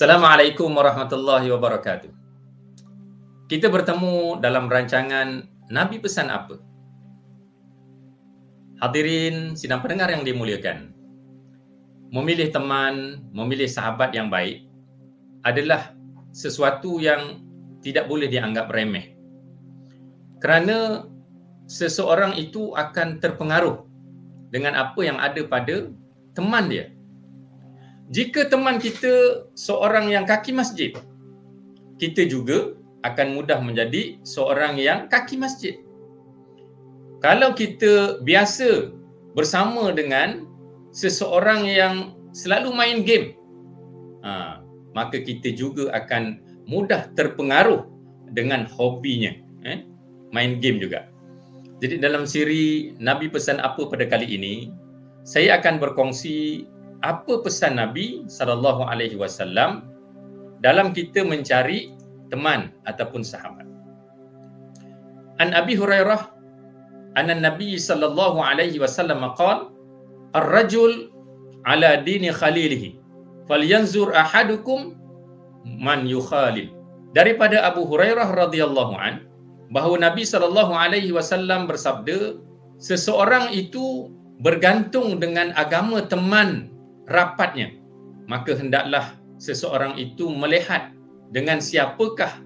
Assalamualaikum warahmatullahi wabarakatuh. Kita bertemu dalam rancangan Nabi Pesan Apa? Hadirin sidang pendengar yang dimuliakan. Memilih teman, memilih sahabat yang baik adalah sesuatu yang tidak boleh dianggap remeh. Kerana seseorang itu akan terpengaruh dengan apa yang ada pada teman dia jika teman kita seorang yang kaki masjid, kita juga akan mudah menjadi seorang yang kaki masjid. Kalau kita biasa bersama dengan seseorang yang selalu main game, ha, maka kita juga akan mudah terpengaruh dengan hobinya, eh? main game juga. Jadi dalam siri Nabi pesan apa pada kali ini, saya akan berkongsi apa pesan Nabi sallallahu alaihi wasallam dalam kita mencari teman ataupun sahabat. An Abi Hurairah anna Nabi sallallahu alaihi wasallam qala ar-rajul ala dini khalilihi falyanzur ahadukum man yukhalil. Daripada Abu Hurairah radhiyallahu an bahawa Nabi sallallahu alaihi wasallam bersabda seseorang itu bergantung dengan agama teman rapatnya. Maka hendaklah seseorang itu melihat dengan siapakah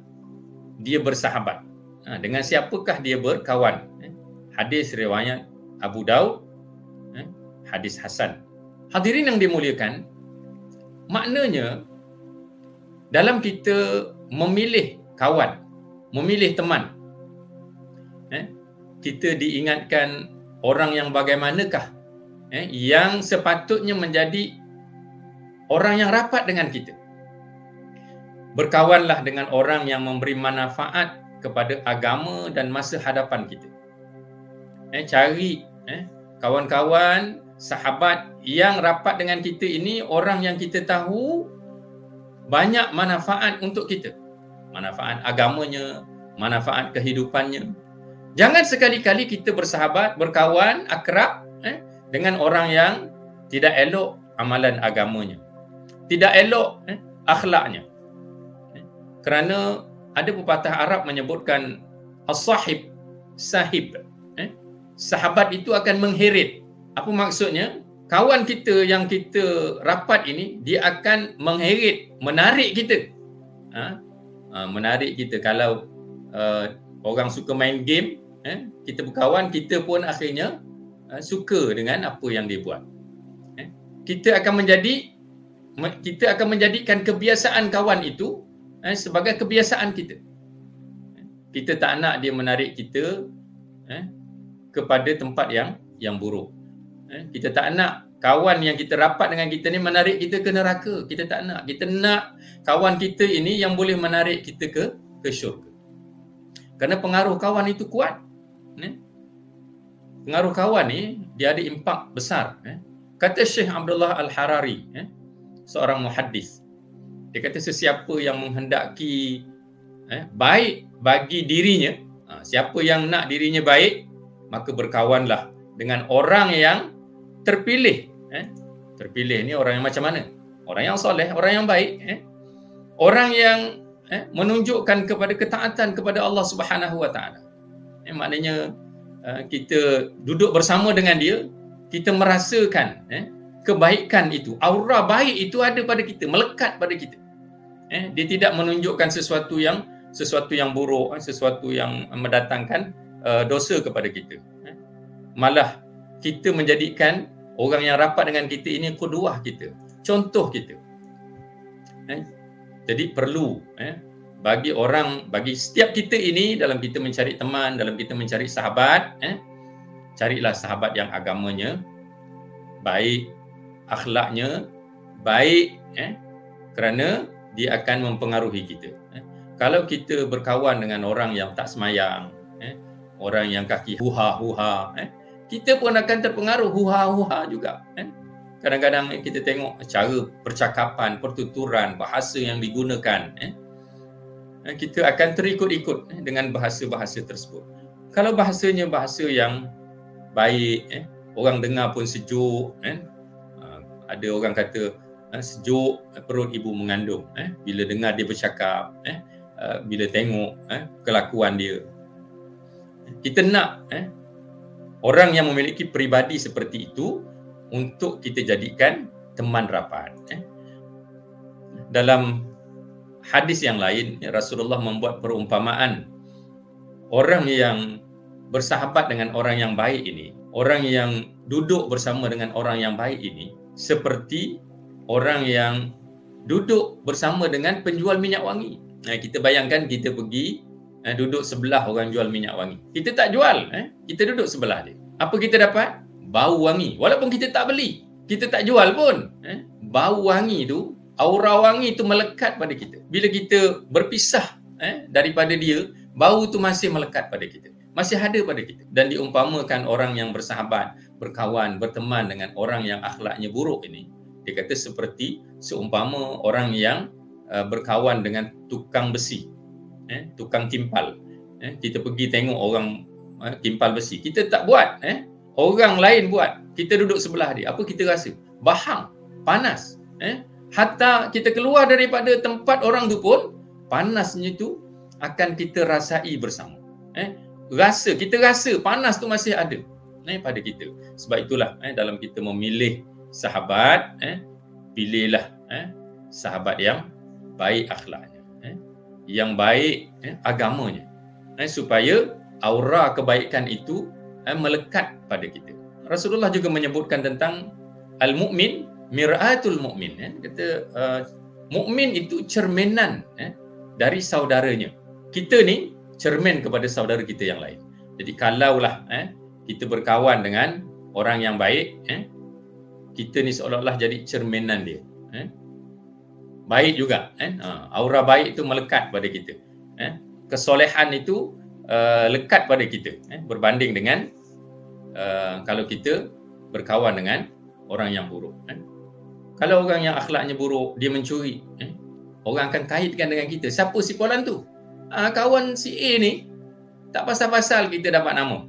dia bersahabat. Ha, dengan siapakah dia berkawan. Eh, hadis riwayat Abu Daud eh, hadis Hasan. Hadirin yang dimuliakan maknanya dalam kita memilih kawan memilih teman eh, kita diingatkan orang yang bagaimanakah eh, yang sepatutnya menjadi orang yang rapat dengan kita. Berkawanlah dengan orang yang memberi manfaat kepada agama dan masa hadapan kita. Eh, cari eh, kawan-kawan, sahabat yang rapat dengan kita ini orang yang kita tahu banyak manfaat untuk kita. Manfaat agamanya, manfaat kehidupannya. Jangan sekali-kali kita bersahabat, berkawan, akrab eh, dengan orang yang tidak elok amalan agamanya. Tidak elok eh, akhlaknya. Eh, kerana ada pepatah Arab menyebutkan as-sahib sahib. Eh, sahabat itu akan mengheret. Apa maksudnya? Kawan kita yang kita rapat ini dia akan mengheret, menarik kita. Ha? Ha, menarik kita kalau uh, orang suka main game, eh, kita berkawan, kita pun akhirnya uh, suka dengan apa yang dia buat. Eh? Kita akan menjadi kita akan menjadikan kebiasaan kawan itu eh, sebagai kebiasaan kita. Kita tak nak dia menarik kita kepada tempat yang yang buruk. Kita tak nak kawan yang kita rapat dengan kita ni menarik kita ke neraka. Kita tak nak. Kita nak kawan kita ini yang boleh menarik kita ke ke syurga. Kerana pengaruh kawan itu kuat. Eh? Pengaruh kawan ni dia ada impak besar eh. kata Syekh Abdullah Al-Harari eh, seorang muhaddis dia kata sesiapa yang menghendaki eh, baik bagi dirinya ha, siapa yang nak dirinya baik maka berkawanlah dengan orang yang terpilih eh. terpilih ni orang yang macam mana orang yang soleh orang yang baik eh. orang yang eh, menunjukkan kepada ketaatan kepada Allah Subhanahu Wa Taala eh, maknanya kita duduk bersama dengan dia, kita merasakan eh, kebaikan itu. Aura baik itu ada pada kita, melekat pada kita. Eh, dia tidak menunjukkan sesuatu yang sesuatu yang buruk, eh, sesuatu yang mendatangkan uh, dosa kepada kita. Eh. Malah kita menjadikan orang yang rapat dengan kita ini kuduah kita, contoh kita. Eh. Jadi perlu eh, bagi orang bagi setiap kita ini dalam kita mencari teman dalam kita mencari sahabat eh carilah sahabat yang agamanya baik akhlaknya baik eh kerana dia akan mempengaruhi kita eh. kalau kita berkawan dengan orang yang tak semayang eh orang yang kaki huha huha eh kita pun akan terpengaruh huha huha juga eh kadang-kadang kita tengok cara percakapan pertuturan bahasa yang digunakan eh kita akan terikut-ikut eh, dengan bahasa-bahasa tersebut. Kalau bahasanya bahasa yang baik, eh, orang dengar pun sejuk, eh, ada orang kata eh, sejuk perut ibu mengandung eh bila dengar dia bercakap eh uh, bila tengok eh kelakuan dia kita nak eh orang yang memiliki peribadi seperti itu untuk kita jadikan teman rapat eh dalam hadis yang lain Rasulullah membuat perumpamaan orang yang bersahabat dengan orang yang baik ini orang yang duduk bersama dengan orang yang baik ini seperti orang yang duduk bersama dengan penjual minyak wangi. Nah, kita bayangkan kita pergi eh, duduk sebelah orang jual minyak wangi. Kita tak jual, eh? kita duduk sebelah dia. Apa kita dapat? Bau wangi. Walaupun kita tak beli, kita tak jual pun. Eh? Bau wangi tu, aura wangi tu melekat pada kita. Bila kita berpisah eh, daripada dia, bau tu masih melekat pada kita. Masih ada pada kita. Dan diumpamakan orang yang bersahabat, berkawan, berteman dengan orang yang akhlaknya buruk ini, dia kata seperti seumpama orang yang uh, berkawan dengan tukang besi eh tukang timpal. Eh kita pergi tengok orang uh, timpal besi. Kita tak buat eh. Orang lain buat. Kita duduk sebelah dia. Apa kita rasa? Bahang. Panas eh hatta kita keluar daripada tempat orang tu pun panasnya tu akan kita rasai bersama. Eh rasa kita rasa panas tu masih ada eh pada kita. Sebab itulah eh dalam kita memilih sahabat eh pilihlah eh sahabat yang baik akhlaknya eh yang baik eh agamanya eh supaya aura kebaikan itu eh, melekat pada kita. Rasulullah juga menyebutkan tentang al-mu'min mir'atul mu'min eh kata uh, mukmin itu cerminan eh dari saudaranya kita ni cermin kepada saudara kita yang lain jadi kalaulah eh kita berkawan dengan orang yang baik eh kita ni seolah-olah jadi cerminan dia. Eh? Baik juga. Eh? Ha, aura baik itu melekat pada kita. Eh? Kesolehan itu uh, lekat pada kita. Eh? Berbanding dengan uh, kalau kita berkawan dengan orang yang buruk. Eh? Kalau orang yang akhlaknya buruk, dia mencuri. Eh? Orang akan kaitkan dengan kita. Siapa si Polan tu? Uh, kawan si A ni, tak pasal-pasal kita dapat nama.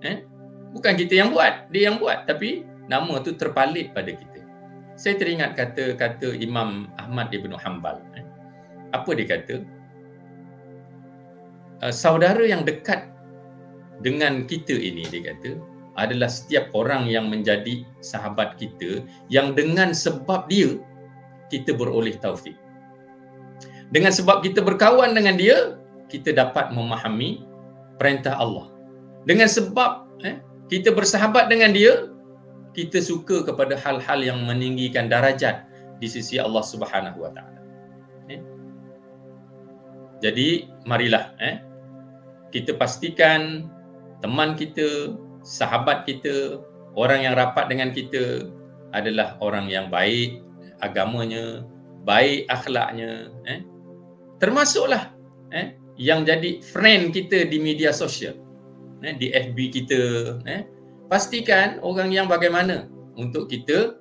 Eh? Bukan kita yang buat, dia yang buat. Tapi nama tu terpalit pada kita. Saya teringat kata-kata Imam Ahmad Ibn Hanbal. Eh. Apa dia kata? Uh, saudara yang dekat dengan kita ini, dia kata, adalah setiap orang yang menjadi sahabat kita yang dengan sebab dia, kita beroleh taufik. Dengan sebab kita berkawan dengan dia, kita dapat memahami perintah Allah. Dengan sebab eh, kita bersahabat dengan dia, kita suka kepada hal-hal yang meninggikan darajat di sisi Allah Subhanahu Wa Taala. Eh? Jadi marilah eh kita pastikan teman kita, sahabat kita, orang yang rapat dengan kita adalah orang yang baik agamanya, baik akhlaknya, eh? Termasuklah eh? Yang jadi friend kita di media sosial, eh? Di FB kita, eh? Pastikan orang yang bagaimana untuk kita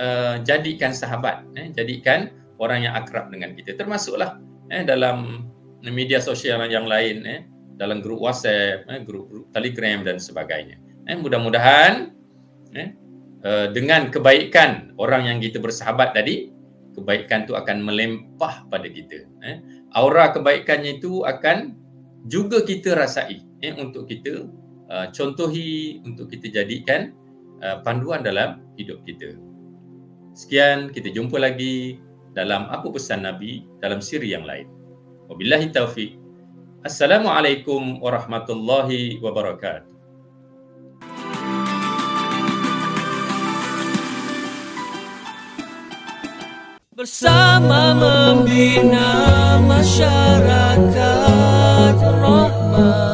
uh, jadikan sahabat eh? Jadikan orang yang akrab dengan kita. Termasuklah eh? Dalam media sosial yang lain eh dalam grup WhatsApp eh grup, grup Telegram dan sebagainya eh mudah-mudahan eh uh, dengan kebaikan orang yang kita bersahabat tadi kebaikan tu akan melempah pada kita eh aura kebaikannya itu akan juga kita rasai eh untuk kita Uh, contohi untuk kita jadikan uh, panduan dalam hidup kita. Sekian, kita jumpa lagi dalam apa pesan Nabi dalam siri yang lain. Wabillahi taufiq. Assalamualaikum warahmatullahi wabarakatuh. Bersama membina masyarakat rahmat